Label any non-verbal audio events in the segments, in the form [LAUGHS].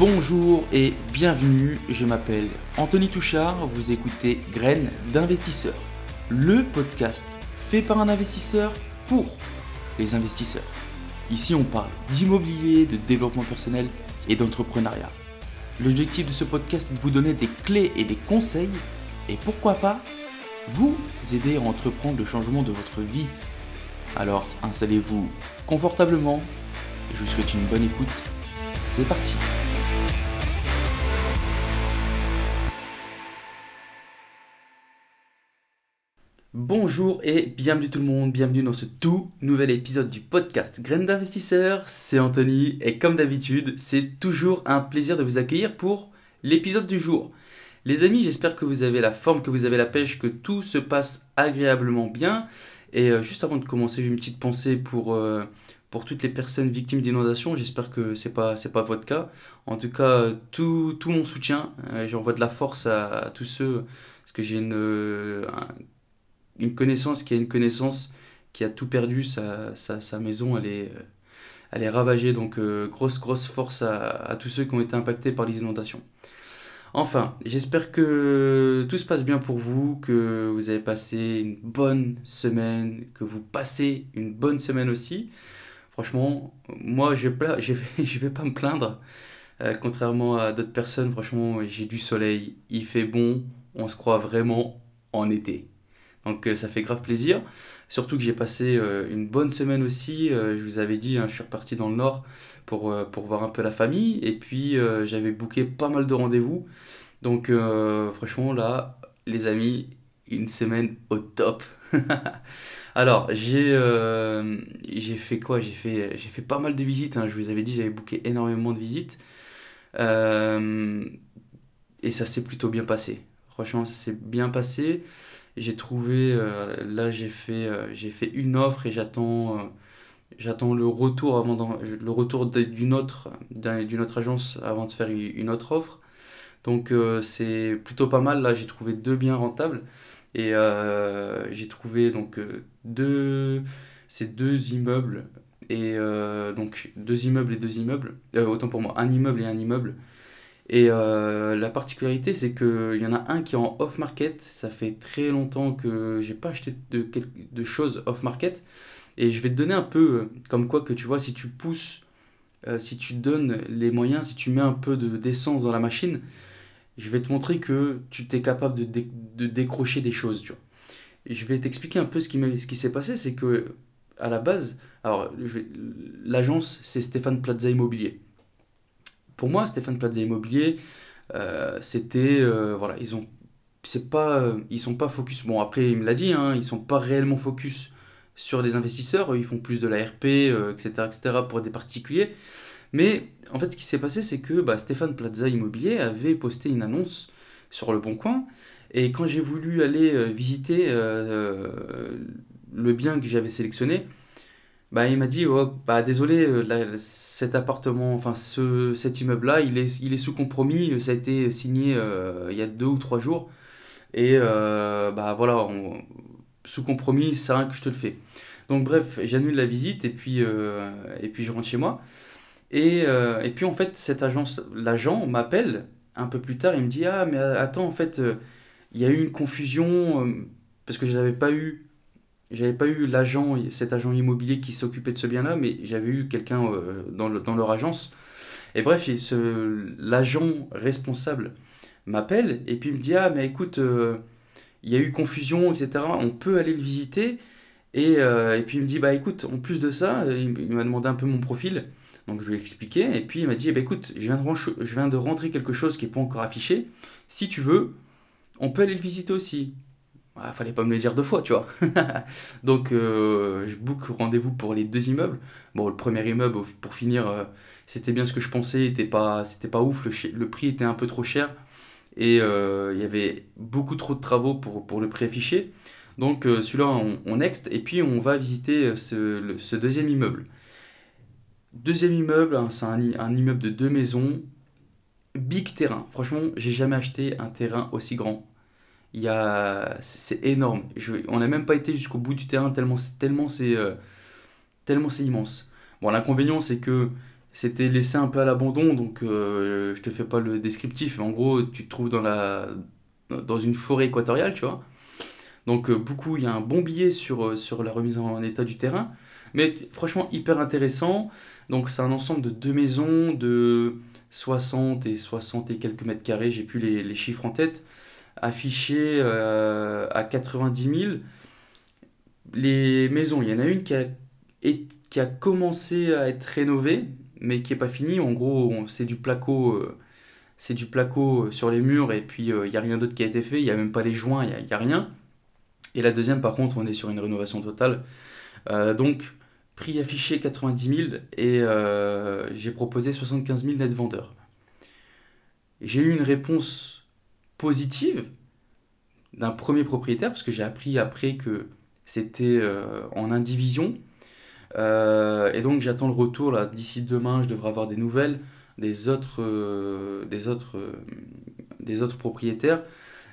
Bonjour et bienvenue, je m'appelle Anthony Touchard, vous écoutez Graines d'investisseurs, le podcast fait par un investisseur pour les investisseurs. Ici on parle d'immobilier, de développement personnel et d'entrepreneuriat. L'objectif de ce podcast est de vous donner des clés et des conseils et pourquoi pas vous aider à entreprendre le changement de votre vie. Alors installez-vous confortablement, je vous souhaite une bonne écoute, c'est parti Bonjour et bienvenue tout le monde, bienvenue dans ce tout nouvel épisode du podcast Graines d'investisseurs, c'est Anthony et comme d'habitude c'est toujours un plaisir de vous accueillir pour l'épisode du jour. Les amis j'espère que vous avez la forme, que vous avez la pêche, que tout se passe agréablement bien et euh, juste avant de commencer j'ai une petite pensée pour, euh, toutes les personnes victimes d'inondations, j'espère que pas c'est pas votre cas. En tout cas tout, mon soutien, euh, j'envoie de la force à, tous ceux parce que j'ai une connaissance qui a une connaissance qui a tout perdu, sa, sa, maison, elle est, euh, elle est ravagée. Donc, euh, grosse, grosse force à, tous ceux qui ont été impactés par les inondations. Enfin, j'espère que tout se passe bien pour vous, que vous avez passé une bonne semaine, que vous passez une bonne semaine aussi. Franchement, moi, je ne [LAUGHS] vais pas me plaindre. Euh, contrairement à d'autres personnes, franchement, j'ai du soleil, il fait bon, on se croit vraiment en été. Donc euh, ça fait grave plaisir. Surtout que j'ai passé euh, une bonne semaine aussi. Euh, je vous avais dit, hein, je suis reparti dans le nord pour, pour voir un peu la famille. Et puis j'avais booké pas mal de rendez-vous. Donc franchement là, les amis, une semaine au top. [LAUGHS] Alors j'ai fait quoi? J'ai fait, fait pas mal de visites. Hein. Je vous avais dit, j'avais booké énormément de visites. et ça s'est plutôt bien passé. Franchement, ça s'est bien passé j'ai trouvé, euh, là j'ai fait, euh, j'ai fait une offre et j'attends, euh, j'attends le retour avant le retour d'une autre, d'une autre agence avant de faire une autre offre. Donc c'est plutôt pas mal. Là j'ai trouvé deux biens rentables et j'ai trouvé donc deux, ces deux immeubles et donc deux immeubles et deux immeubles. autant pour moi, un immeuble et un immeuble. Et euh, la particularité, c'est qu'il y en a un qui est en off-market. Ça fait très longtemps que j'ai pas acheté de, de choses off-market. Et je vais te donner un peu, euh, comme quoi que tu vois, si tu pousses, euh, si tu donnes les moyens, si tu mets un peu d'essence dans la machine, je vais te montrer que tu es capable de, de, décrocher des choses. Tu vois. je vais t'expliquer un peu ce qui, ce qui s'est passé. C'est que, à la base, alors l'agence, c'est Stéphane Plaza Immobilier pour moi, Stéphane Plaza Immobilier, euh, c'était euh, voilà, ils ont c'est pas euh, ils sont pas focus. Bon après il me l'a dit, hein, ils sont pas réellement focus sur des investisseurs, ils font plus de la RP, etc., etc. pour des particuliers. Mais en fait, ce qui s'est passé, c'est que bah, Stéphane Plaza Immobilier avait posté une annonce sur le Bon Coin. Et quand j'ai voulu aller visiter le bien que j'avais sélectionné, bah, il m'a dit, oh, bah, désolé, euh, cet appartement, enfin ce, cet immeuble-là, il est, il est sous compromis, ça a été signé euh, il y a deux ou trois jours. Et euh, bah voilà, sous compromis, c'est rien que je te le fais. Donc bref, j'annule la visite et puis, et puis je rentre chez moi. Et, et puis en fait, cette agence, l'agent m'appelle un peu plus tard, il me dit, ah mais attends, en fait, il y a eu une confusion, parce que je n'avais pas eu j'avais pas eu l'agent, cet agent immobilier qui s'occupait de ce bien-là, mais j'avais eu quelqu'un euh, dans, dans, leur agence. Et bref, l'agent responsable m'appelle et puis il me dit Ah, mais écoute, euh, il y a eu confusion, etc. On peut aller le visiter. Et, euh, et puis il me dit Bah écoute, en plus de ça, il, m'a demandé un peu mon profil. Donc je lui ai expliqué. Et puis il m'a dit eh ben, écoute, je viens, de je viens de rentrer quelque chose qui n'est pas encore affiché. Si tu veux, on peut aller le visiter aussi. Fallait pas me le dire deux fois, tu vois. [LAUGHS] Donc, euh, je book rendez-vous pour les deux immeubles. Bon, le premier immeuble, pour finir, euh, c'était bien ce que je pensais, c'était pas, c'était pas ouf, le, prix était un peu trop cher et euh, il y avait beaucoup trop de travaux pour, le prix affiché. Donc, celui-là, on, on, next et puis on va visiter ce, deuxième immeuble. Deuxième immeuble, hein, c'est un immeuble de deux maisons, big terrain. Franchement, j'ai jamais acheté un terrain aussi grand il y a, c'est énorme. On n'a même pas été jusqu'au bout du terrain tellement, euh, tellement c'est immense. Bon, l'inconvénient c'est que c'était laissé un peu à l'abandon, donc euh, je te fais pas le descriptif, mais en gros, tu te trouves dans, la, dans une forêt équatoriale, tu vois. Donc, euh, beaucoup, il y a un bon billet sur, euh, sur la remise en état du terrain, mais franchement, hyper intéressant. Donc, c'est un ensemble de deux maisons de 60 et 60 et quelques mètres carrés, j'ai plus les, les chiffres en tête, affichés à 90 000. Les maisons, il y en a une qui a, qui a commencé à être rénovée, mais qui est pas fini. En gros, c'est du placo, euh, c'est du placo euh, sur les murs et puis il euh, n'y a rien d'autre qui a été fait. Il n'y a même pas les joints, il n'y a, rien. Et la deuxième, par contre, on est sur une rénovation totale. donc, prix affiché 90 000 et j'ai proposé 75 000 net vendeurs. J'ai eu une réponse positive d'un premier propriétaire parce que j'ai appris après que c'était en indivision euh, et donc j'attends le retour là d'ici demain, je devrais avoir des nouvelles des autres, euh, des autres, euh, des autres propriétaires,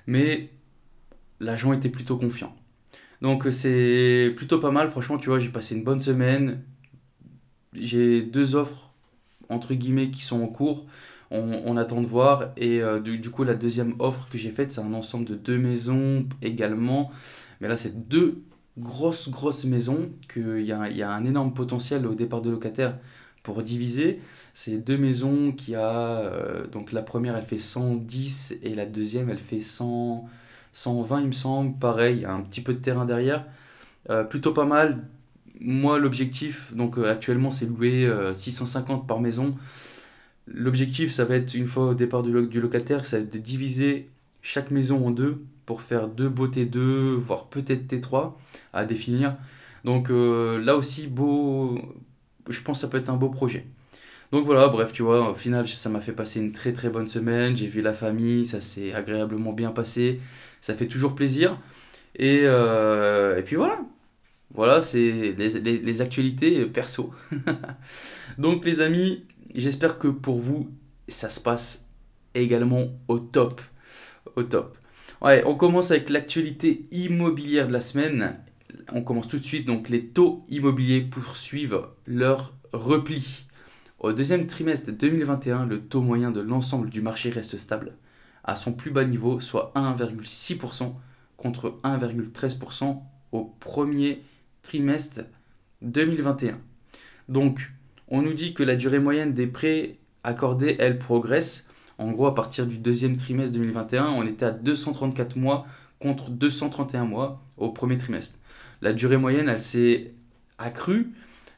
mais l'agent était plutôt confiant. Donc c'est plutôt pas mal, franchement, tu vois, j'ai passé une bonne semaine. J'ai deux offres entre guillemets qui sont en cours. On, attend de voir. Et du, du, coup, la deuxième offre que j'ai faite, c'est un ensemble de deux maisons également. Mais là, c'est deux grosse, grosse maison, qu'il y a, y a un énorme potentiel au départ de locataires pour diviser. C'est deux maisons qui a. Euh, donc la première, elle fait 110 et la deuxième, elle fait 100, 120, il me semble. Pareil, un petit peu de terrain derrière. Euh, plutôt pas mal. Moi, l'objectif, donc euh, actuellement, c'est louer 650 par maison. L'objectif, ça va être, une fois au départ du, locataire, ça va être de diviser chaque maison en deux pour faire deux beaux T2, voire peut-être T3 à définir. Donc euh, là aussi, beau, je pense que ça peut être un beau projet. Donc voilà, bref, tu vois, au final, ça m'a fait passer une très très bonne semaine. J'ai vu la famille, ça s'est agréablement bien passé. Ça fait toujours plaisir. Et, euh, et puis voilà. Voilà, c'est les, les, actualités perso. [LAUGHS] Donc les amis, j'espère que pour vous, ça se passe également au top. Au top. Ouais, on commence avec l'actualité immobilière de la semaine. On commence tout de suite. Donc, les taux immobiliers poursuivent leur repli. Au deuxième trimestre 2021, le taux moyen de l'ensemble du marché reste stable à son plus bas niveau, soit 1,6% contre 1,13% au premier trimestre 2021. Donc, on nous dit que la durée moyenne des prêts accordés, elle, progresse en gros, à partir du deuxième trimestre 2021, on était à 234 mois contre 231 mois au premier trimestre. La durée moyenne, elle s'est accrue,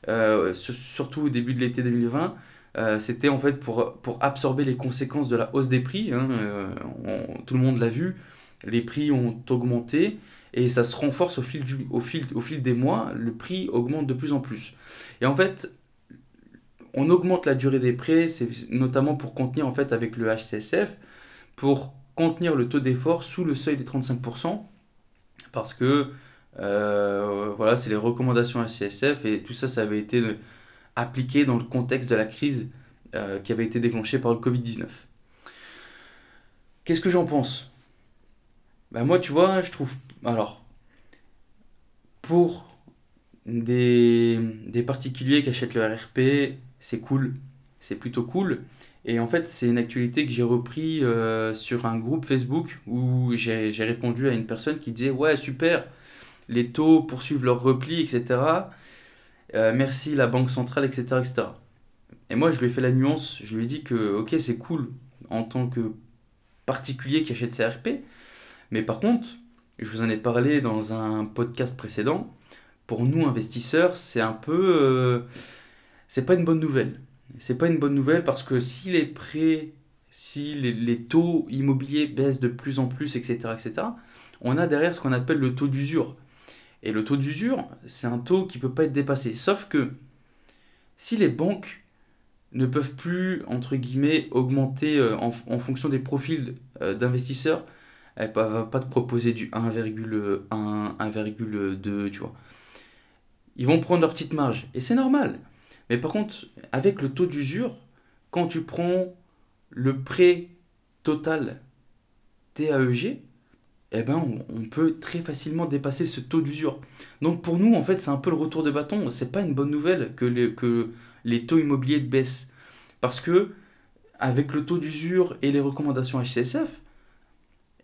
euh, surtout au début de l'été 2020. Euh, c'était en fait pour, absorber les conséquences de la hausse des prix. Hein, euh, tout le monde l'a vu. Les prix ont augmenté et ça se renforce au fil, du, au, fil, au fil des mois. Le prix augmente de plus en plus. Et en fait, on augmente la durée des prêts, c'est notamment pour contenir en fait avec le HCSF, pour contenir le taux d'effort sous le seuil des 35%, parce que euh, voilà, c'est les recommandations HCSF et tout ça, ça avait été appliqué dans le contexte de la crise euh, qui avait été déclenchée par le Covid-19. Qu'est-ce que j'en pense? Ben Moi, tu vois, je trouve... Alors, pour des, des particuliers qui achètent le RRP, c'est cool, c'est plutôt cool. Et en fait, c'est une actualité que j'ai repris euh, sur un groupe Facebook où j'ai répondu à une personne qui disait Ouais, super, les taux poursuivent leur repli, etc. Euh, merci la Banque centrale, etc., etc. Et moi, je lui ai fait la nuance, je lui ai dit que, ok, c'est cool en tant que particulier qui achète CRP, mais par contre, je vous en ai parlé dans un podcast précédent, pour nous investisseurs, c'est un peu. Euh, c'est pas une bonne nouvelle. C'est pas une bonne nouvelle parce que si les prêts, si les, taux immobiliers baissent de plus en plus, etc., etc., on a derrière ce qu'on appelle le taux d'usure. Et le taux d'usure, c'est un taux qui ne peut pas être dépassé. Sauf que si les banques ne peuvent plus, entre guillemets, augmenter euh, en, fonction des profils euh, d'investisseurs, elles ne peuvent pas te proposer du 1,1, 1,2, tu vois. Ils vont prendre leur petite marge. Et c'est normal. Mais par contre, avec le taux d'usure, quand tu prends le prêt total TAEG, eh ben, on, peut très facilement dépasser ce taux d'usure. Donc pour nous, en fait, c'est un peu le retour de bâton. C'est pas une bonne nouvelle que les, que les taux immobiliers baissent. Parce que, avec le taux d'usure et les recommandations HCSF,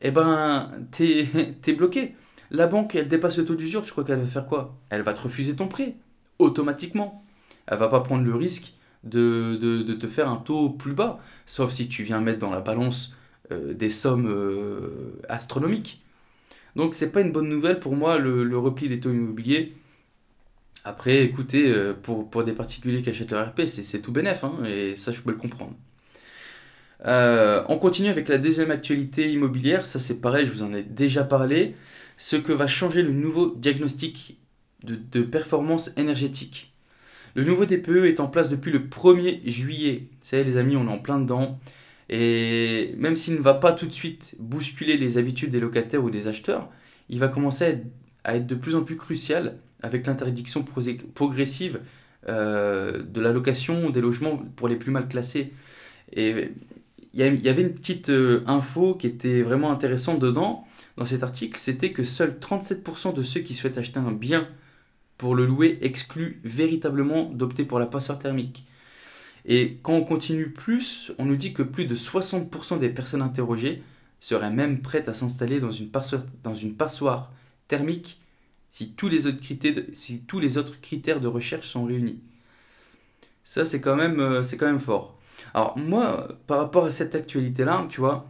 eh ben, t'es [LAUGHS] es bloqué. La banque, elle dépasse le taux d'usure, tu crois qu'elle va faire quoi? Elle va te refuser ton prêt, automatiquement. Elle va pas prendre le risque de, de, te faire un taux plus bas, sauf si tu viens mettre dans la balance euh, des sommes euh, astronomiques. Donc c'est pas une bonne nouvelle pour moi le, repli des taux immobiliers. Après, écoutez, euh, pour, pour des particuliers qui achètent leur RP, c'est tout bénef, hein, et ça je peux le comprendre. on continue avec la deuxième actualité immobilière, ça c'est pareil, je vous en ai déjà parlé, ce que va changer le nouveau diagnostic de, de performance énergétique. Le nouveau DPE est en place depuis le 1er juillet. Vous savez les amis, on est en plein dedans. Et même s'il ne va pas tout de suite bousculer les habitudes des locataires ou des acheteurs, il va commencer à être, de plus en plus crucial avec l'interdiction progressive euh, de la location des logements pour les plus mal classés. Et il y, avait une petite euh, info qui était vraiment intéressante dedans, dans cet article, c'était que seuls 37% de ceux qui souhaitent acheter un bien pour le louer excluent véritablement d'opter pour la passoire thermique. Et quand on continue plus, on nous dit que plus de 60% des personnes interrogées seraient même prêtes à s'installer dans, une passoire, thermique si tous, les autres critères, si tous les autres critères de recherche sont réunis. Ça, c'est quand, même, euh, fort. Alors, moi, par rapport à cette actualité-là, tu vois,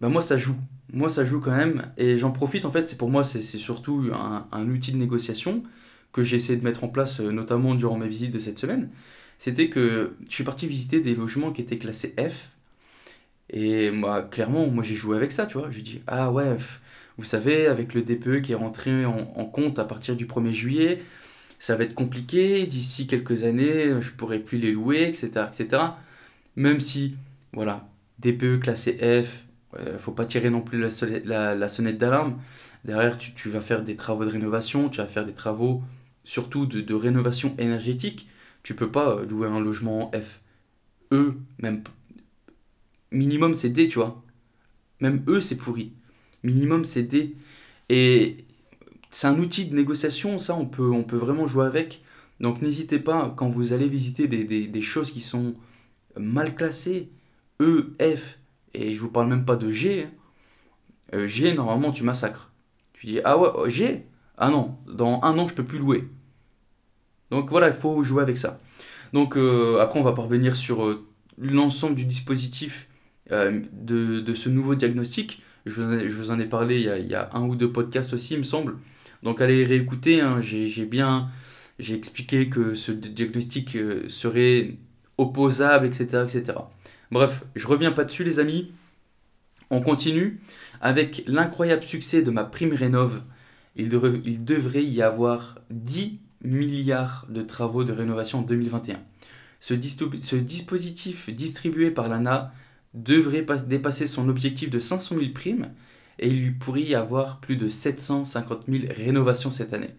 ben moi, ça joue. Moi, ça joue quand même. Et j'en profite, en fait, c'est pour moi, c'est surtout un, un, outil de négociation que j'ai essayé de mettre en place, euh, notamment durant ma visite de cette semaine c'était que je suis parti visiter des logements qui étaient classés F. Et moi, clairement, moi j'ai joué avec ça, tu vois. Je dis, ah ouais, vous savez, avec le DPE qui est rentré en, compte à partir du 1er juillet, ça va être compliqué. D'ici quelques années, je pourrai plus les louer, etc. etc. Même si, voilà, DPE classé F, ne faut pas tirer non plus la, sonnette d'alarme. Derrière, tu, vas faire des travaux de rénovation, tu vas faire des travaux surtout de, rénovation énergétique. Tu peux pas euh, louer un logement F. E, même. Minimum, c'est D, tu vois. Même E, c'est pourri. Minimum, c'est D. Et c'est un outil de négociation, ça, on peut, on peut vraiment jouer avec. Donc n'hésitez pas, quand vous allez visiter des, choses qui sont mal classées, E, F, et je vous parle même pas de G. Hein. Euh, G, normalement, tu massacres. Tu dis, ah ouais, G? Ah non, dans un an, je peux plus louer. Donc voilà, il faut jouer avec ça. Donc euh, après, on va parvenir sur euh, l'ensemble du dispositif euh, de, ce nouveau diagnostic. Je vous, en ai, parlé il y, a, un ou deux podcasts aussi, il me semble. Donc allez les réécouter. Hein. J'ai bien j'ai expliqué que ce diagnostic serait opposable, etc., etc. Bref, je reviens pas dessus, les amis. On continue avec l'incroyable succès de ma prime rénov. Il, devrait y avoir 10 milliards de travaux de rénovation en 2021. Ce, ce dispositif distribué par l'ANA devrait dépasser son objectif de 500 000 primes et il lui pourrait y avoir plus de 750 000 rénovations cette année.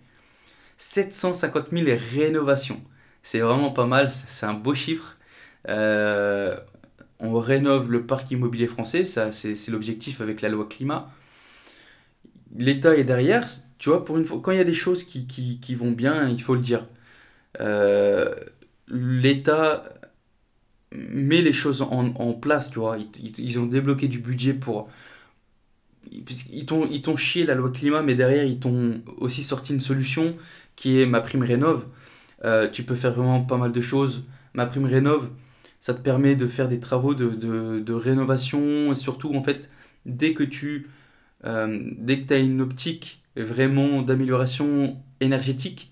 750 000 rénovations, c'est vraiment pas mal, c'est un beau chiffre. Euh, on rénove le parc immobilier français, ça c'est l'objectif avec la loi climat. L'État est derrière, tu vois, pour une fois, quand il y a des choses qui, qui, vont bien, il faut le dire. Euh, L'État met les choses en, en place, tu vois. Ils, ils, ont débloqué du budget pour. Ils t'ont chié la loi climat, mais derrière, ils t'ont aussi sorti une solution qui est ma prime rénov. Euh, tu peux faire vraiment pas mal de choses. Ma prime rénov, ça te permet de faire des travaux de, de, de rénovation et surtout, en fait, dès que tu. Euh, dès que as une optique vraiment d'amélioration énergétique,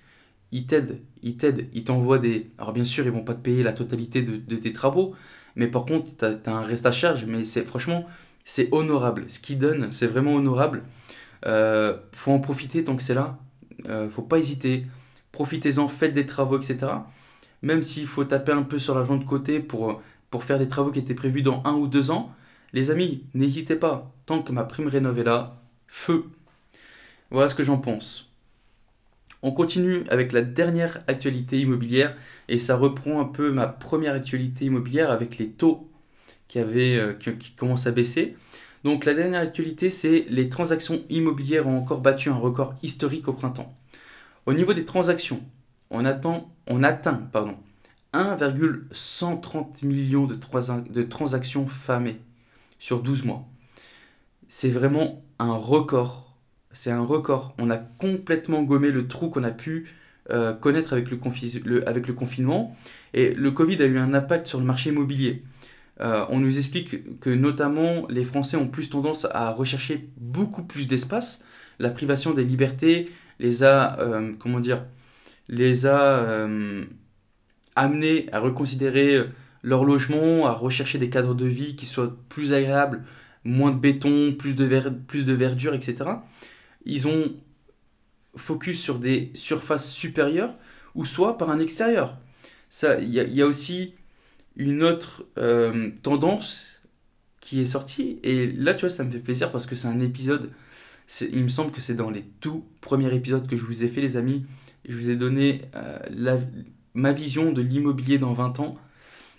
ils t'aident, ils t'aident, ils t'envoient des... Alors bien sûr, ils vont pas te payer la totalité de, tes travaux, mais par contre, tu as, un reste à charge, mais c'est franchement, c'est honorable. Ce qu'ils donnent, c'est vraiment honorable. Euh, faut en profiter tant que c'est là. Euh, faut pas hésiter. Profitez-en, faites des travaux, etc. Même s'il faut taper un peu sur l'argent de côté pour, pour faire des travaux qui étaient prévus dans un ou deux ans, les amis, n'hésitez pas. Tant que ma prime rénov est là, feu, voilà ce que j'en pense. On continue avec la dernière actualité immobilière et ça reprend un peu ma première actualité immobilière avec les taux qui, euh, qui, commencent à baisser. Donc la dernière actualité, c'est les transactions immobilières ont encore battu un record historique au printemps. Au niveau des transactions, on, atteint pardon, 1,130 millions de, transactions fermées sur 12 mois. C'est vraiment un record. C'est un record. On a complètement gommé le trou qu'on a pu euh, connaître avec le, avec le confinement. Et le Covid a eu un impact sur le marché immobilier. Euh, on nous explique que notamment les Français ont plus tendance à rechercher beaucoup plus d'espace. La privation des libertés les a, euh, comment dire, les a amenés à reconsidérer leur logement, à rechercher des cadres de vie qui soient plus agréables, moins de béton, plus de, plus de verdure, etc. Ils ont focus sur des surfaces supérieures ou soit par un extérieur. Il y, y, a aussi une autre euh, tendance qui est sortie. Et là, tu vois, ça me fait plaisir parce que c'est un épisode. Il me semble que c'est dans les tout premiers épisodes que je vous ai fait, les amis. Je vous ai donné euh, ma vision de l'immobilier dans 20 ans.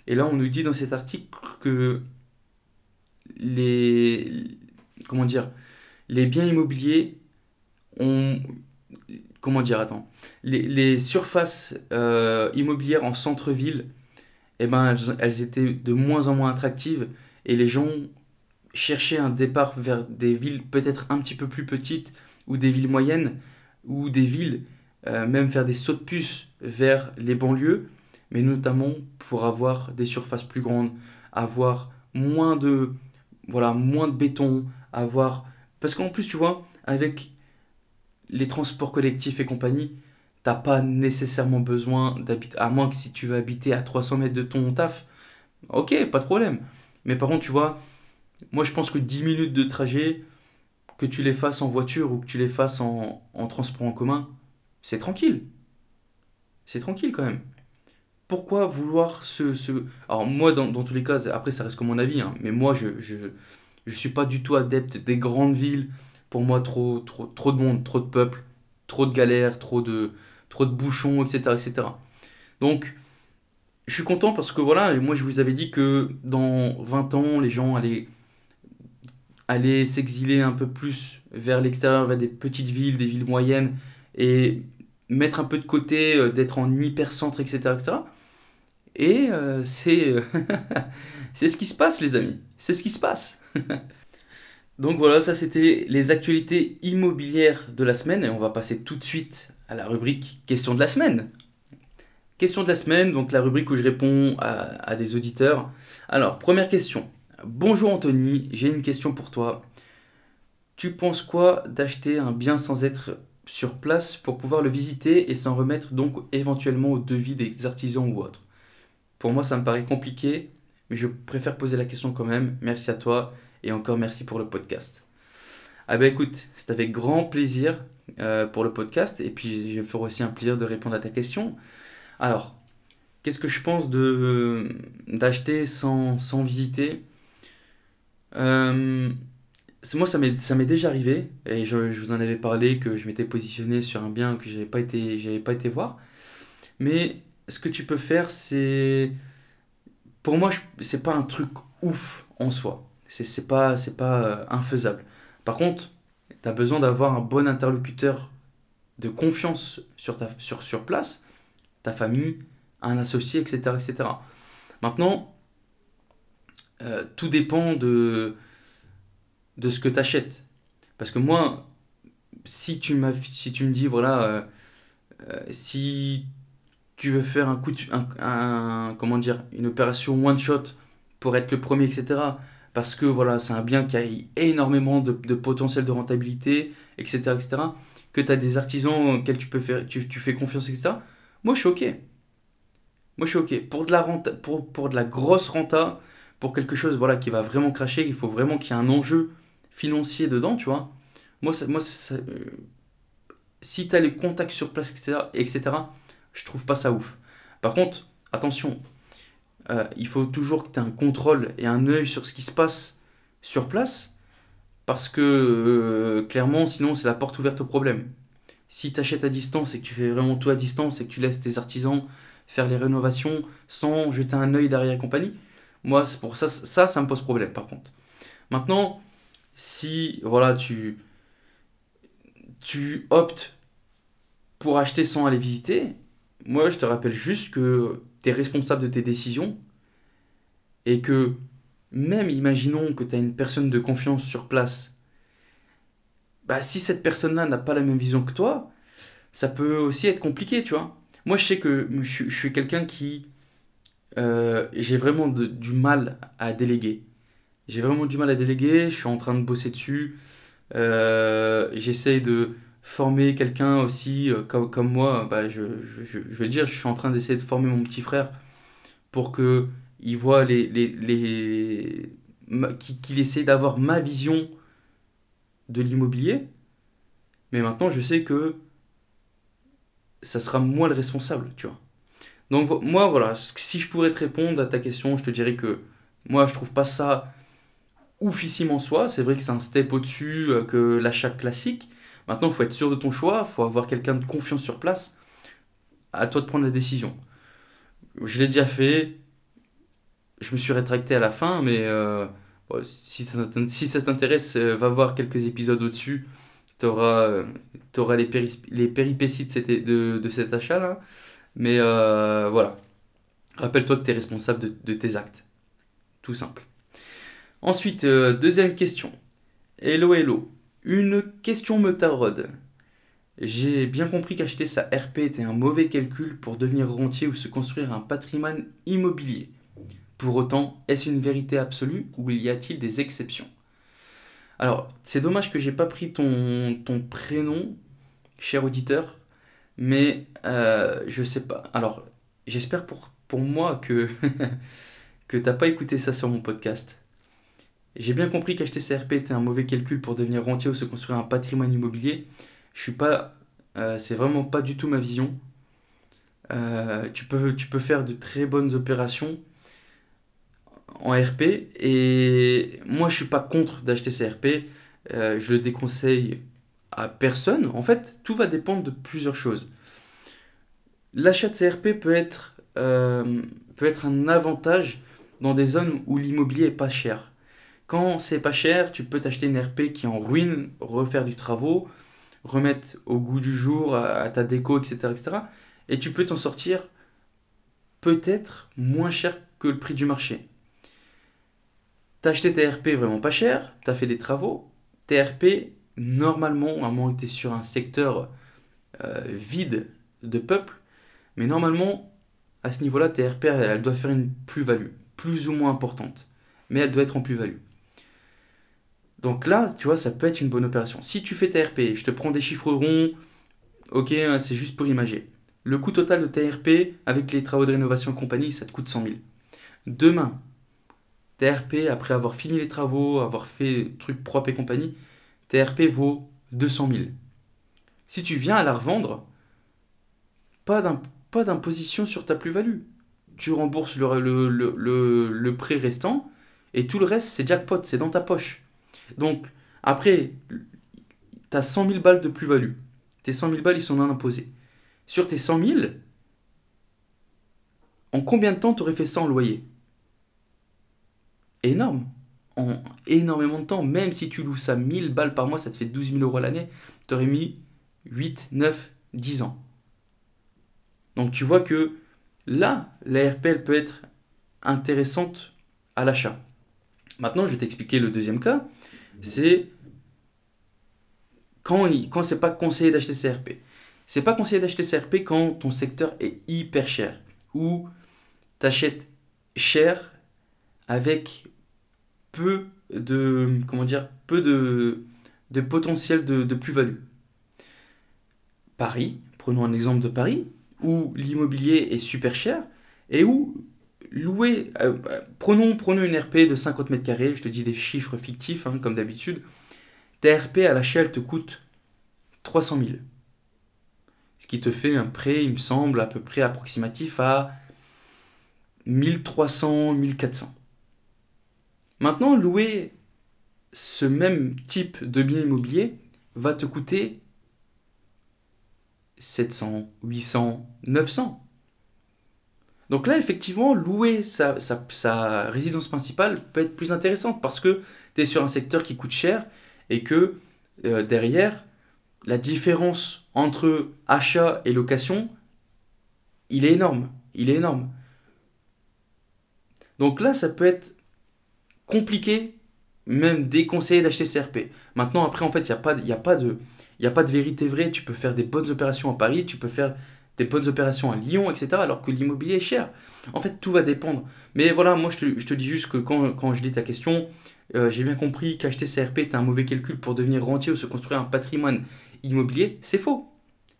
Et là, on nous dit dans cet article que les, comment dire, les biens immobiliers ont, comment dire, attends, les, surfaces euh, immobilières en centre-ville, eh ben, elles, étaient de moins en moins attractives et les gens cherchaient un départ vers des villes peut-être un petit peu plus petites ou des villes moyennes ou des villes, même faire des sauts de puce vers les banlieues, mais notamment pour avoir des surfaces plus grandes, avoir moins de, voilà, moins de béton, avoir... Parce qu'en plus, tu vois, avec les transports collectifs et compagnie, t'as pas nécessairement besoin d'habiter, à moins que si tu veux habiter à 300 mètres de ton taf, ok, pas de problème. Mais par contre, tu vois, moi je pense que 10 minutes de trajet, que tu les fasses en voiture ou que tu les fasses en transport en commun, c'est tranquille. C'est tranquille quand même. Pourquoi vouloir ce... ce... Alors moi, dans, dans tous les cas, après ça reste comme mon avis, hein, mais moi je, je, je suis pas du tout adepte des grandes villes. Pour moi, trop, trop, trop de monde, trop de peuple, trop de galères, trop de, trop de bouchons, etc., etc. Donc, je suis content parce que voilà, moi je vous avais dit que dans 20 ans, les gens allaient, allaient s'exiler un peu plus vers l'extérieur, vers des petites villes, des villes moyennes, et mettre un peu de côté, euh, d'être en hypercentre, etc., etc. Et euh, c'est [LAUGHS] c'est ce qui se passe, les amis. C'est ce qui se passe. [LAUGHS] Donc voilà, ça c'était les actualités immobilières de la semaine et on va passer tout de suite à la rubrique question de la semaine. Question de la semaine, donc la rubrique où je réponds à, des auditeurs. Alors, première question. Bonjour Anthony, j'ai une question pour toi. Tu penses quoi d'acheter un bien sans être sur place pour pouvoir le visiter et s'en remettre donc éventuellement au devis des artisans ou autres Pour moi, ça me paraît compliqué, mais je préfère poser la question quand même. Merci à toi et encore merci pour le podcast. Ah ben écoute, c'est avec grand plaisir euh, pour le podcast et puis je faire aussi un plaisir de répondre à ta question. Alors, qu'est-ce que je pense d'acheter sans, sans visiter? Euh, Moi, ça m'est, déjà arrivé et je, je, vous en avais parlé que je m'étais positionné sur un bien que j'avais pas été, pas été voir. Mais ce que tu peux faire, c'est pour moi, c'est pas un truc ouf en soi. C'est pas, pas euh, infaisable. Par contre, tu as besoin d'avoir un bon interlocuteur de confiance sur, ta, sur, sur place, ta famille, un associé, etc. etc. Maintenant, euh, tout dépend de, de ce que tu achètes. Parce que moi, si tu, si tu me dis, voilà, euh, si tu veux faire un coup de, un, comment dire, une opération one shot pour être le premier, etc., parce que voilà, c'est un bien qui a énormément de, potentiel de rentabilité, etc., etc., que tu as des artisans auxquels tu, peux faire, tu, fais confiance, etc., moi je suis OK. Moi je suis OK. Pour de la, pour, pour de la grosse renta, pour quelque chose voilà, qui va vraiment cracher, il faut vraiment qu'il y ait un enjeu financier dedans, tu vois. Moi, moi euh, si tu as les contacts sur place, etc., etc., je trouve pas ça ouf. Par contre, attention, euh, il faut toujours que tu aies un contrôle et un œil sur ce qui se passe sur place, parce que euh, clairement, sinon, c'est la porte ouverte au problème. Si tu achètes à distance et que tu fais vraiment tout à distance et que tu laisses tes artisans faire les rénovations sans jeter un œil derrière compagnie, moi, pour ça, ça, ça me pose problème par contre. Maintenant, si voilà, tu, tu optes pour acheter sans aller visiter, moi, je te rappelle juste que tu es responsable de tes décisions et que même imaginons que tu as une personne de confiance sur place, bah, si cette personne-là n'a pas la même vision que toi, ça peut aussi être compliqué, tu vois. Moi, je sais que je, suis quelqu'un qui... Euh, j'ai vraiment du mal à déléguer. J'ai vraiment du mal à déléguer, je suis en train de bosser dessus. Euh, J'essaye de former quelqu'un aussi euh, comme, comme, moi. Bah, je, je, je, vais le dire, je suis en train d'essayer de former mon petit frère pour que voit les, les, les qu'il essaie d'avoir ma vision de l'immobilier. Mais maintenant, je sais que ça sera moi le responsable, tu vois. Donc moi, voilà, si je pourrais te répondre à ta question, je te dirais que moi, je trouve pas ça oufissime en soi. C'est vrai que c'est un step au-dessus euh, que l'achat classique. Maintenant, il faut être sûr de ton choix, il faut avoir quelqu'un de confiance sur place. À toi de prendre la décision. Je l'ai déjà fait. Je me suis rétracté à la fin, mais euh, si ça t'intéresse, euh, va voir quelques épisodes au-dessus. Tu auras, les, les, péripéties de, de, cet achat-là. Mais voilà. Rappelle-toi que tu es responsable de, de tes actes. Tout simple. Ensuite, euh, deuxième question. Hello, hello. Une question me taraude. J'ai bien compris qu'acheter sa RP était un mauvais calcul pour devenir rentier ou se construire un patrimoine immobilier. Pour autant, est-ce une vérité absolue ou y a-t-il des exceptions? Alors, c'est dommage que j'ai pas pris ton, ton prénom, cher auditeur, mais euh, je sais pas. Alors, j'espère pour, pour moi que, [LAUGHS] que t'as pas écouté ça sur mon podcast. J'ai bien compris qu'acheter CRP était un mauvais calcul pour devenir rentier ou se construire un patrimoine immobilier. Je suis pas, euh, c'est vraiment pas du tout ma vision. Euh, tu, peux, tu peux faire de très bonnes opérations en RP et moi je suis pas contre d'acheter CRP. Euh, je le déconseille à personne. En fait, tout va dépendre de plusieurs choses. L'achat de CRP peut être, peut être un avantage dans des zones où l'immobilier est pas cher. Quand c'est pas cher, tu peux t'acheter une RP qui en ruine, refaire du travaux, remettre au goût du jour à, ta déco, etc.. Et tu peux t'en sortir peut-être moins cher que le prix du marché. T'as acheté tes RP vraiment pas cher, t'as fait des travaux, tes RP, normalement, à moins que tu sur un secteur euh, vide de peuple, mais normalement, à ce niveau-là, tes RP, elle doit faire une plus-value, plus ou moins importante, mais elle doit être en plus-value. Donc là, tu vois, ça peut être une bonne opération. Si tu fais ta RP, je te prends des chiffres ronds, ok, hein, c'est juste pour imager. Le coût total de ta RP avec les travaux de rénovation et compagnie, ça te coûte 100 000. Demain, ta RP, après avoir fini les travaux, avoir fait trucs propres et compagnie, ta RP vaut 200 000. Si tu viens à la revendre, pas d'imposition sur ta plus-value. Tu rembourses le, le, le prêt restant et tout le reste, c'est jackpot, c'est dans ta poche. Donc, après, tu as 100 000 balles de plus-value. Tes 100 000 balles, ils sont non imposés. Sur tes 100 000, en combien de temps tu aurais fait ça en loyer? Énorme. En énormément de temps. Même si tu loues ça 1000 balles par mois, ça te fait 12 000 euros l'année, tu aurais mis 8, 9, 10 ans. Donc tu vois que là, la RPL peut être intéressante à l'achat. Maintenant, je vais t'expliquer le deuxième cas c'est quand, il, quand pas conseillé d'acheter CRP. C'est pas conseillé d'acheter CRP quand ton secteur est hyper cher ou tu achètes cher avec peu de comment dire peu de, de potentiel de, de plus-value. Paris, prenons un exemple de Paris, où l'immobilier est super cher et où louer, euh, prenons, une RP de 50 mètres carrés, je te dis des chiffres fictifs hein, comme d'habitude. Ta RP à l'achat, elle te coûte 300 000. Ce qui te fait un prêt, il me semble, à peu près approximatif à 1300, 1400. Maintenant, louer ce même type de bien immobilier va te coûter 700, 800, 900. Donc là, effectivement, louer sa, résidence principale peut être plus intéressante parce que tu es sur un secteur qui coûte cher et que euh, derrière, la différence entre achat et location il est énorme. Il est énorme. Donc là, ça peut être compliqué, même déconseillé d'acheter CRP. Maintenant, après, en fait, il n'y a, a, a pas de vérité vraie. Tu peux faire des bonnes opérations à Paris, tu peux faire des bonnes opérations à Lyon, etc. Alors que l'immobilier est cher. En fait, tout va dépendre. Mais voilà, moi, je te, dis juste que quand, je lis ta question, euh, j'ai bien compris qu'acheter CRP est un mauvais calcul pour devenir rentier ou se construire un patrimoine immobilier. C'est faux.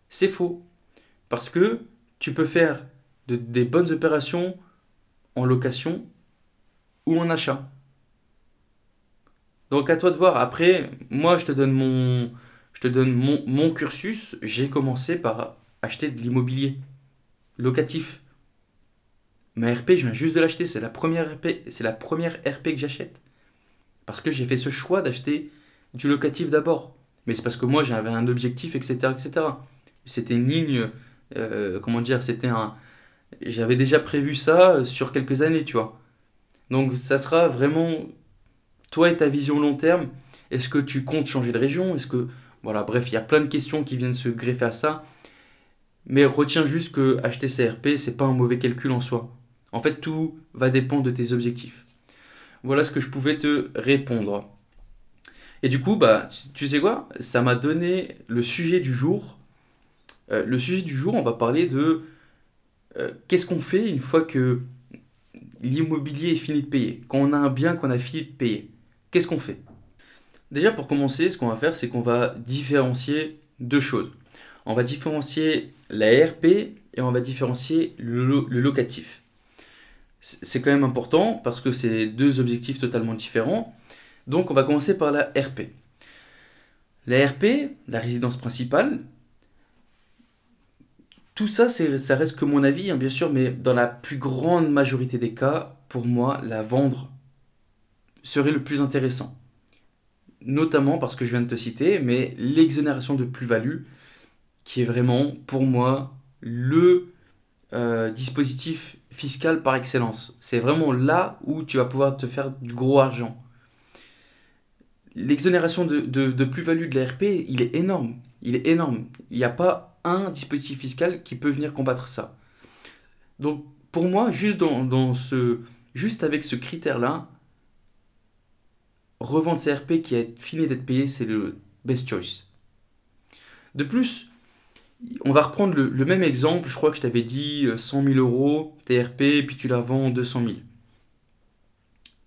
C'est faux. Parce que tu peux faire des bonnes opérations en location ou en achat. Donc à toi de voir. Après, moi je te donne mon, je te donne mon cursus. J'ai commencé par acheter de l'immobilier locatif. Ma RP, je viens juste de l'acheter. C'est la première RP, c'est la première RP que j'achète. Parce que j'ai fait ce choix d'acheter du locatif d'abord. Mais c'est parce que moi j'avais un objectif, etc. etc. C'était une ligne, euh, comment dire, c'était un. J'avais déjà prévu ça sur quelques années, tu vois. Donc ça sera vraiment toi et ta vision long terme. Est-ce que tu comptes changer de région? Est-ce que. Voilà, bref, il y a plein de questions qui viennent se greffer à ça. Mais retiens juste que acheter CRP, c'est pas un mauvais calcul en soi. En fait, tout va dépendre de tes objectifs. Voilà ce que je pouvais te répondre. Et du coup, bah, tu sais quoi? Ça m'a donné le sujet du jour. Euh, le sujet du jour, on va parler de euh, qu'est-ce qu'on fait une fois que l'immobilier est fini de payer, quand on a un bien qu'on a fini de payer. Qu'est-ce qu'on fait? Déjà, pour commencer, ce qu'on va faire, c'est qu'on va différencier deux choses. On va différencier la RP et on va différencier le, locatif. C'est quand même important parce que c'est deux objectifs totalement différents. Donc on va commencer par la RP. La RP, la résidence principale, tout ça, ça reste que mon avis, hein, bien sûr, mais dans la plus grande majorité des cas, pour moi, la vendre serait le plus intéressant. Notamment parce que je viens de te citer, mais l'exonération de plus-value, qui est vraiment, pour moi, le euh, dispositif fiscal par excellence. C'est vraiment là où tu vas pouvoir te faire du gros argent l'exonération de, plus-value de l'ARP, il est énorme. Il est énorme. Il n'y a pas un dispositif fiscal qui peut venir combattre ça. Donc, pour moi, juste, dans, ce, juste avec ce critère-là, revendre CRP qui a fini d'être payé, c'est le best choice. De plus, on va reprendre le, même exemple. Je crois que je t'avais dit 100 000 euros TRP, et puis tu la vends 200 000.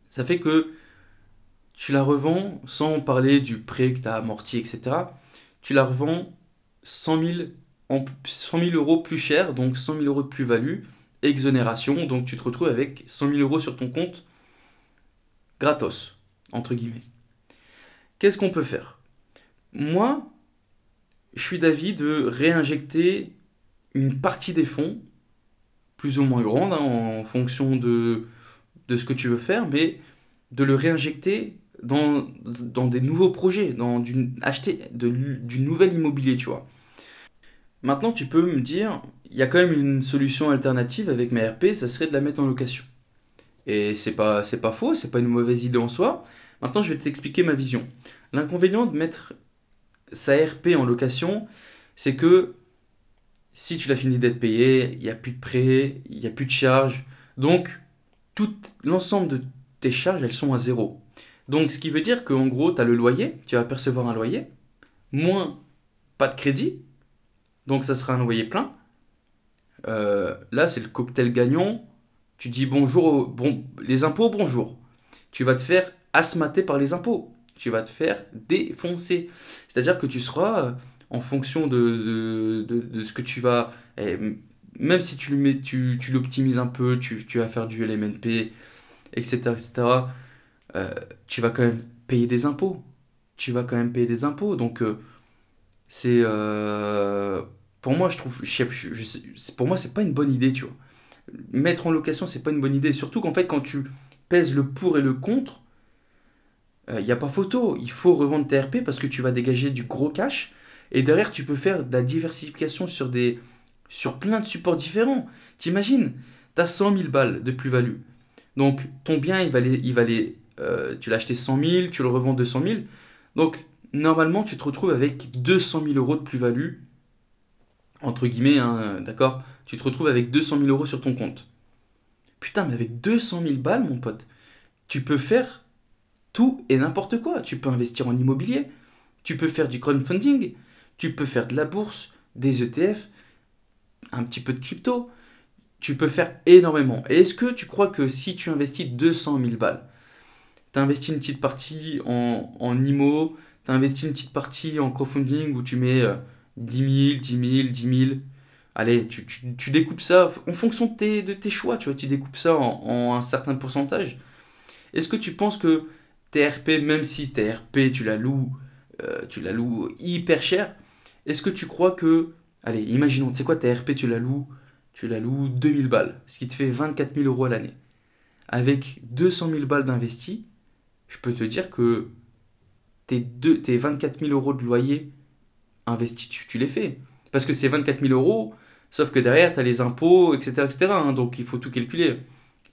Ça fait que tu la revends sans parler du prêt que tu as amorti, etc. Tu la revends 100 000, en, 100 000 euros plus cher, donc 100 000 euros de plus-value, exonération, donc tu te retrouves avec 100 000 euros sur ton compte gratos, entre guillemets. Qu'est-ce qu'on peut faire? Moi, je suis d'avis de réinjecter une partie des fonds, plus ou moins grande, hein, en fonction de, ce que tu veux faire, mais de le réinjecter dans, des nouveaux projets, dans du, acheter du nouvel immobilier, tu vois. Maintenant, tu peux me dire, il y a quand même une solution alternative avec ma RP, ça serait de la mettre en location. Et c'est pas, pas faux, c'est pas une mauvaise idée en soi. Maintenant, je vais t'expliquer ma vision. L'inconvénient de mettre sa RP en location, c'est que si tu l'as fini d'être payé, il n'y a plus de prêt, il n'y a plus de charges. Donc, tout l'ensemble de tes charges, elles sont à zéro. Donc, ce qui veut dire qu'en gros, tu as le loyer, tu vas percevoir un loyer, moins pas de crédit, donc ça sera un loyer plein. Euh, là, c'est le cocktail gagnant. Tu dis bonjour, bon, les impôts, bonjour. Tu vas te faire asmater par les impôts. Tu vas te faire défoncer. C'est-à-dire que tu seras, euh, en fonction de, de, ce que tu vas. Eh, même si tu l'optimises tu, tu l'optimises un peu, tu, tu, vas faire du LMNP, etc. etc euh, tu vas quand même payer des impôts. Tu vas quand même payer des impôts. Donc, euh, c'est. Pour moi, je trouve. Je, pour moi, c'est pas une bonne idée, tu vois. Mettre en location, c'est pas une bonne idée. Surtout qu'en fait, quand tu pèses le pour et le contre, il n'y a pas photo. Il faut revendre TRP parce que tu vas dégager du gros cash. Et derrière, tu peux faire de la diversification sur, des, sur plein de supports différents. T'imagines, tu as 100 000 balles de plus-value. Donc, ton bien, il il euh, tu l'as acheté 100 000, tu le revends 200 000. Donc, normalement, tu te retrouves avec 200 000 euros de plus-value entre guillemets, hein, d'accord? Tu te retrouves avec 200 000 euros sur ton compte. Putain, mais avec 200 000 balles, mon pote, tu peux faire tout et n'importe quoi. Tu peux investir en immobilier, tu peux faire du crowdfunding, tu peux faire de la bourse, des ETF, un petit peu de crypto. Tu peux faire énormément. Est-ce que tu crois que si tu investis 200 000 balles, tu investis une petite partie en, IMO, tu investi une petite partie en crowdfunding où tu mets 10 000, 10 000, 10 000. Allez, tu, découpes ça en fonction de tes, de tes, choix, tu vois, tu découpes ça en, un certain pourcentage. Est-ce que tu penses que TRP, même si TRP, tu la loues, euh, tu la loues hyper cher, est-ce que tu crois que, allez, imaginons, tu sais quoi, TRP, tu la loues, tu la loues 2000 balles, ce qui te fait 24 000 euros à l'année. Avec 200 000 balles d'investi, je peux te dire que tes, tes 24 000 euros de loyer investis, tu, les fais. Parce que c'est 24 000 euros, sauf que derrière, tu as les impôts, etc. etc. Hein, donc il faut tout calculer.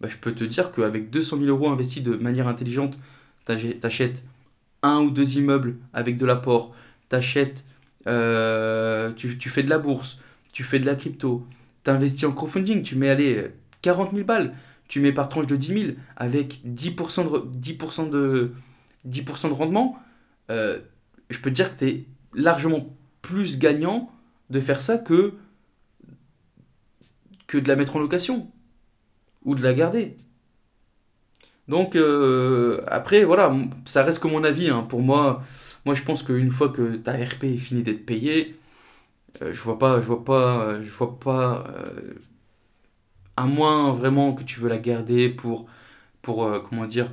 Bah, je peux te dire qu'avec 200 000 euros investis de manière intelligente, tu achètes un ou deux immeubles avec de l'apport, t'achètes, euh, tu, fais de la bourse, tu fais de la crypto, tu investis en crowdfunding, tu mets allez, 40 000 balles, tu mets par tranche de 10 000 avec 10% de, 10% de, 10 de rendement, euh, je peux dire que tu es largement plus gagnant de faire ça que de la mettre en location ou de la garder. Donc euh, après, voilà, ça reste que mon avis. Hein. Pour moi, moi je pense qu'une fois que ta RP est fini d'être payée, euh, je vois pas, je vois pas, je vois pas, à moins vraiment que tu veux la garder pour, pour comment dire,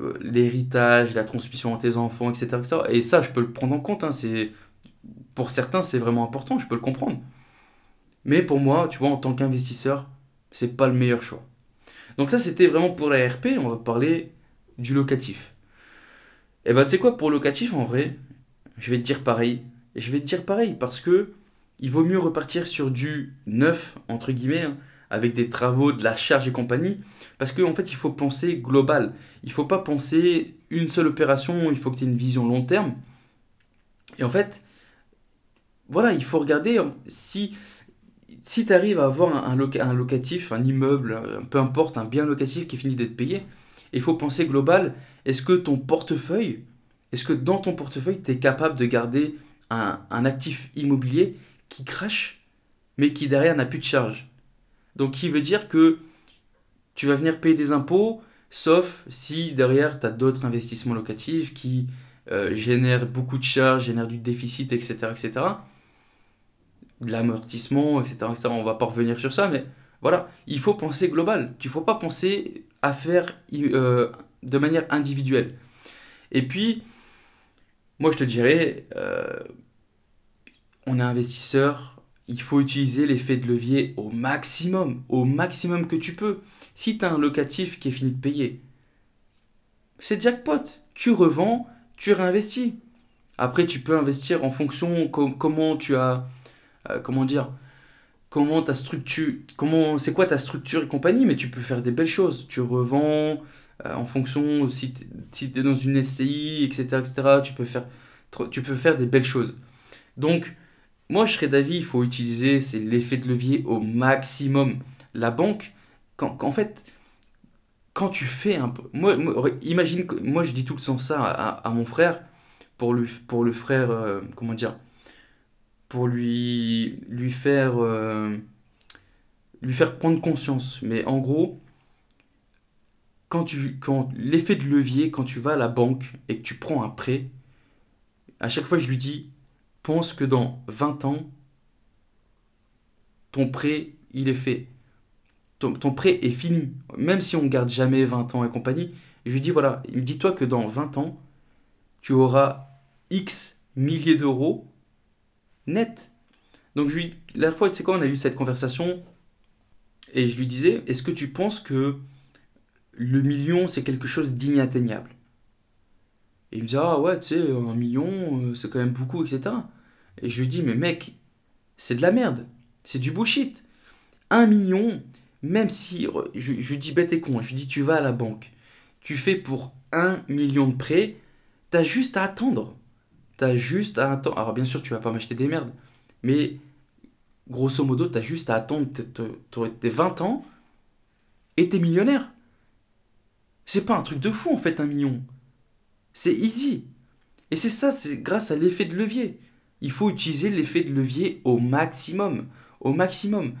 euh, l'héritage, la transmission à tes enfants, etc., Et ça, je peux le prendre en compte. Hein, c'est, pour certains, c'est vraiment important, je peux le comprendre. Mais pour moi, tu vois, en tant qu'investisseur, c'est pas le meilleur choix. Donc ça, c'était vraiment pour la RP. On va parler du locatif. Et bah, tu sais quoi, pour locatif, en vrai, je vais te dire pareil. Et je vais te dire pareil parce que il vaut mieux repartir sur du neuf, entre guillemets, hein, avec des travaux, de la charge et compagnie, parce qu'en en fait, il faut penser global. Il ne faut pas penser une seule opération, il faut que tu aies une vision long terme. Et en fait, voilà, il faut regarder si, si tu arrives à avoir un, locatif, un immeuble, peu importe, un bien locatif qui finit d'être payé, il faut penser global. Est-ce que ton portefeuille, est-ce que dans ton portefeuille, tu es capable de garder un, un actif immobilier qui crache, mais qui derrière n'a plus de charge? Donc, qui veut dire que tu vas venir payer des impôts, sauf si derrière, tu as d'autres investissements locatifs qui euh, génèrent beaucoup de charges, génèrent du déficit, etc. etc. De l'amortissement, etc., etc. On va pas revenir sur ça, mais voilà, il faut penser global. Tu ne faut pas penser à faire euh, de manière individuelle. Et puis, moi, je te dirais, euh, on est investisseur, il faut utiliser l'effet de levier au maximum, au maximum que tu peux. Si tu as un locatif qui est fini de payer, c'est jackpot. Tu revends, tu réinvestis. Après, tu peux investir en fonction comment tu as, euh, comment dire, comment ta structure, comment, c'est quoi ta structure et compagnie, mais tu peux faire des belles choses. Tu revends euh, en fonction si tu es dans une SCI, etc., etc. Tu peux faire, tu peux faire des belles choses. Donc, moi, je serais d'avis, il faut utiliser c'est l'effet de levier au maximum. La banque, quand, en fait, quand tu fais un peu... Moi, imagine que moi, je dis tout le temps ça à, mon frère, pour, lui, pour le frère, euh, comment dire, pour lui, lui faire... Euh, lui faire prendre conscience. Mais en gros, quand tu quand l'effet de levier quand tu vas à la banque et que tu prends un prêt à chaque fois je lui dis pense que dans 20 ans, ton prêt, il est fait. Ton, prêt est fini. Même si on garde jamais 20 ans et compagnie, je lui dis voilà, dis-toi que dans 20 ans, tu auras X milliers d'euros net. Donc je lui, la dernière fois, tu sais quoi, on a eu cette conversation et je lui disais, est-ce que tu penses que le million, c'est quelque chose d'inatteignable? Et il me disait, ah ouais, tu sais, un million, euh, c'est quand même beaucoup, etc. Et je lui dis, mais mec, c'est de la merde. C'est du bullshit. Un million, même si, je, lui dis bête et con, je lui dis, tu vas à la banque, tu fais pour un million de prêts, t'as juste à attendre. T'as juste à attendre. Alors bien sûr, tu vas pas m'acheter des merdes, mais grosso modo, tu as juste à attendre tes 20 ans et t'es millionnaire. C'est pas un truc de fou en fait, un million. C'est easy. Et c'est ça, c'est grâce à l'effet de levier. Il faut utiliser l'effet de levier au maximum. Au maximum.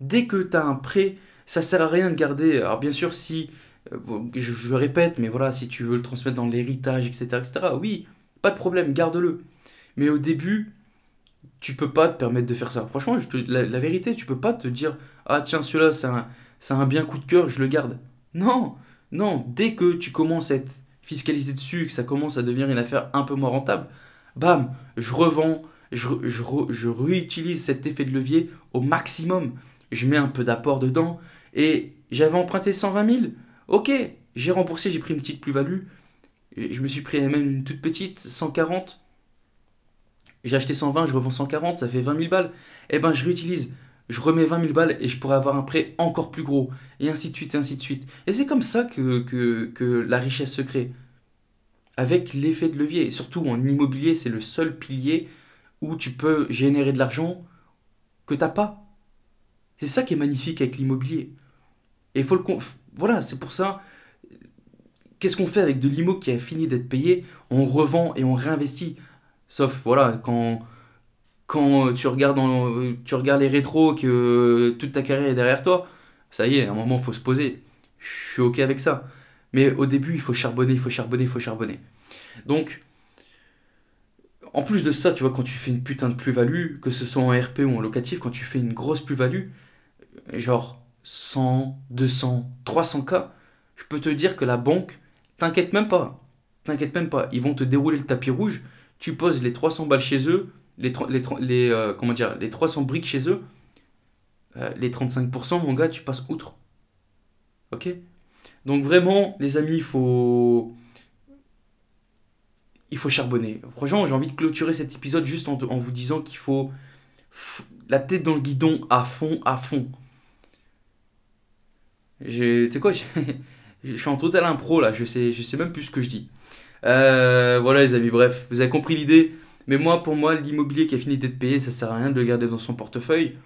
Dès que tu as un prêt, ça sert à rien de garder. Alors bien sûr, si, euh, je, je répète, mais voilà, si tu veux le transmettre dans l'héritage, etc., etc., oui, pas de problème, garde-le. Mais au début, tu peux pas te permettre de faire ça. Franchement, la, vérité, tu peux pas te dire Ah, tiens, celui-là, c'est un, un bien coup de cœur, je le garde. Non, non, dès que tu commences à être fiscalisé dessus, que ça commence à devenir une affaire un peu moins rentable, bam, je revends, je, je, je réutilise cet effet de levier au maximum. Je mets un peu d'apport dedans et j'avais emprunté 120 000. Ok, j'ai remboursé, j'ai pris une petite plus-value. Je me suis pris même une toute petite, 140. J'ai acheté 120, je revends 140, ça fait 20 000 balles. Eh ben, je réutilise. Je remets 20 000 balles et je pourrais avoir un prêt encore plus gros. Et ainsi de suite, et ainsi de suite. Et c'est comme ça que, la richesse se crée. Avec l'effet de levier. surtout en immobilier, c'est le seul pilier où tu peux générer de l'argent que tu n'as pas. C'est ça qui est magnifique avec l'immobilier. Et faut le. Voilà, c'est pour ça. Qu'est-ce qu'on fait avec de l'immo qui a fini d'être payé On revend et on réinvestit. Sauf, voilà, quand, quand tu, regardes tu regardes les rétros, que toute ta carrière est derrière toi, ça y est, à un moment, il faut se poser. Je suis OK avec ça. Mais au début, il faut charbonner, il faut charbonner, il faut charbonner. Donc, en plus de ça, tu vois, quand tu fais une putain de plus-value, que ce soit en RP ou en locatif, quand tu fais une grosse plus-value, genre 100, 200, 300K, je peux te dire que la banque, t'inquiète même pas. T'inquiète même pas. Ils vont te dérouler le tapis rouge. Tu poses les 300 balles chez eux, les, les, les euh, comment dire, les 300 briques chez eux. Euh, les 35%, mon gars, tu passes outre. Ok? Donc vraiment, les amis, il faut... Il faut charbonner. Franchement, j'ai envie de clôturer cet épisode juste en, en vous disant qu'il faut la tête dans le guidon à fond, à fond. Tu sais quoi, [LAUGHS] je suis en total impro là, je sais, je sais même plus ce que je dis. Euh, voilà les amis, bref, vous avez compris l'idée. Mais moi, pour moi, l'immobilier qui a fini d'être payé, ça sert à rien de le garder dans son portefeuille.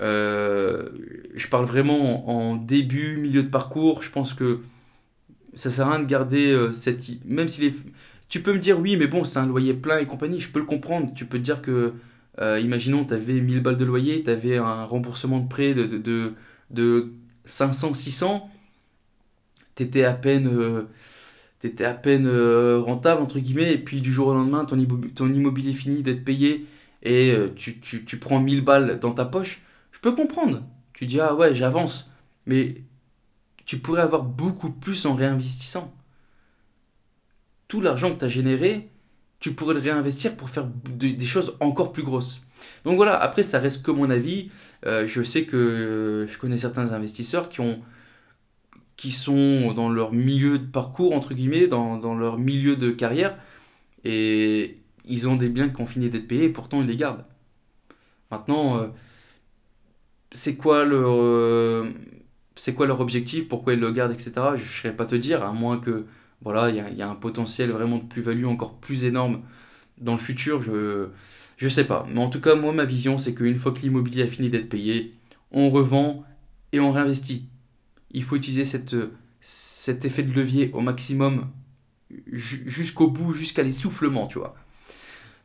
Euh, je parle vraiment en, début, milieu de parcours. Je pense que ça sert à rien de garder euh, cette. Même si. Tu peux me dire oui, mais bon, c'est un loyer plein et compagnie. Je peux le comprendre. Tu peux te dire que, imaginons, tu avais 1000 balles de loyer, tu avais un remboursement de prêt de, de, de 500, 600, t'étais à peine, euh, étais à peine euh, rentable, entre guillemets, et puis du jour au lendemain, ton, ton immobilier finit d'être payé et euh, tu, prends 1000 balles dans ta poche, je peux comprendre. Tu dis, ah ouais, j'avance. Mais tu pourrais avoir beaucoup plus en réinvestissant. Tout l'argent que tu as généré, tu pourrais le réinvestir pour faire des choses encore plus grosses. Donc voilà, après ça reste que mon avis. Je sais que je connais certains investisseurs qui ont qui sont dans leur milieu de parcours, entre guillemets, dans, dans leur milieu de carrière, et ils ont des biens qui ont fini d'être payés, et pourtant ils les gardent. Maintenant, euh, c'est quoi leur euh, c'est quoi leur objectif, pourquoi ils le gardent, etc. Je ne saurais pas te dire, à moins que voilà, il y, y, a un potentiel vraiment de plus-value encore plus énorme dans le futur. Je je sais pas. Mais en tout cas, moi, ma vision, c'est qu'une fois que l'immobilier a fini d'être payé, on revend et on réinvestit. Il faut utiliser cette, cet effet de levier au maximum jusqu'au bout, jusqu'à l'essoufflement, tu vois.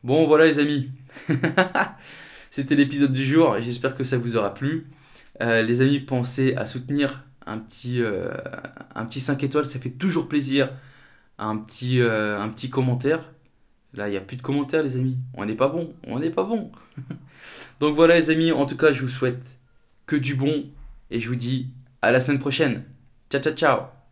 Bon, voilà les amis. [LAUGHS] C'était l'épisode du jour. J'espère que ça vous aura plu. Euh, les amis, pensez à soutenir un petit, euh, un petit 5 étoiles. Ça fait toujours plaisir. Un petit, euh, un petit commentaire. Là, il n'y a plus de commentaires, les amis. On n'est pas bon. On n'est pas bon. [LAUGHS] Donc voilà, les amis. En tout cas, je vous souhaite que du bon. Et je vous dis à la semaine prochaine. Ciao, ciao, ciao.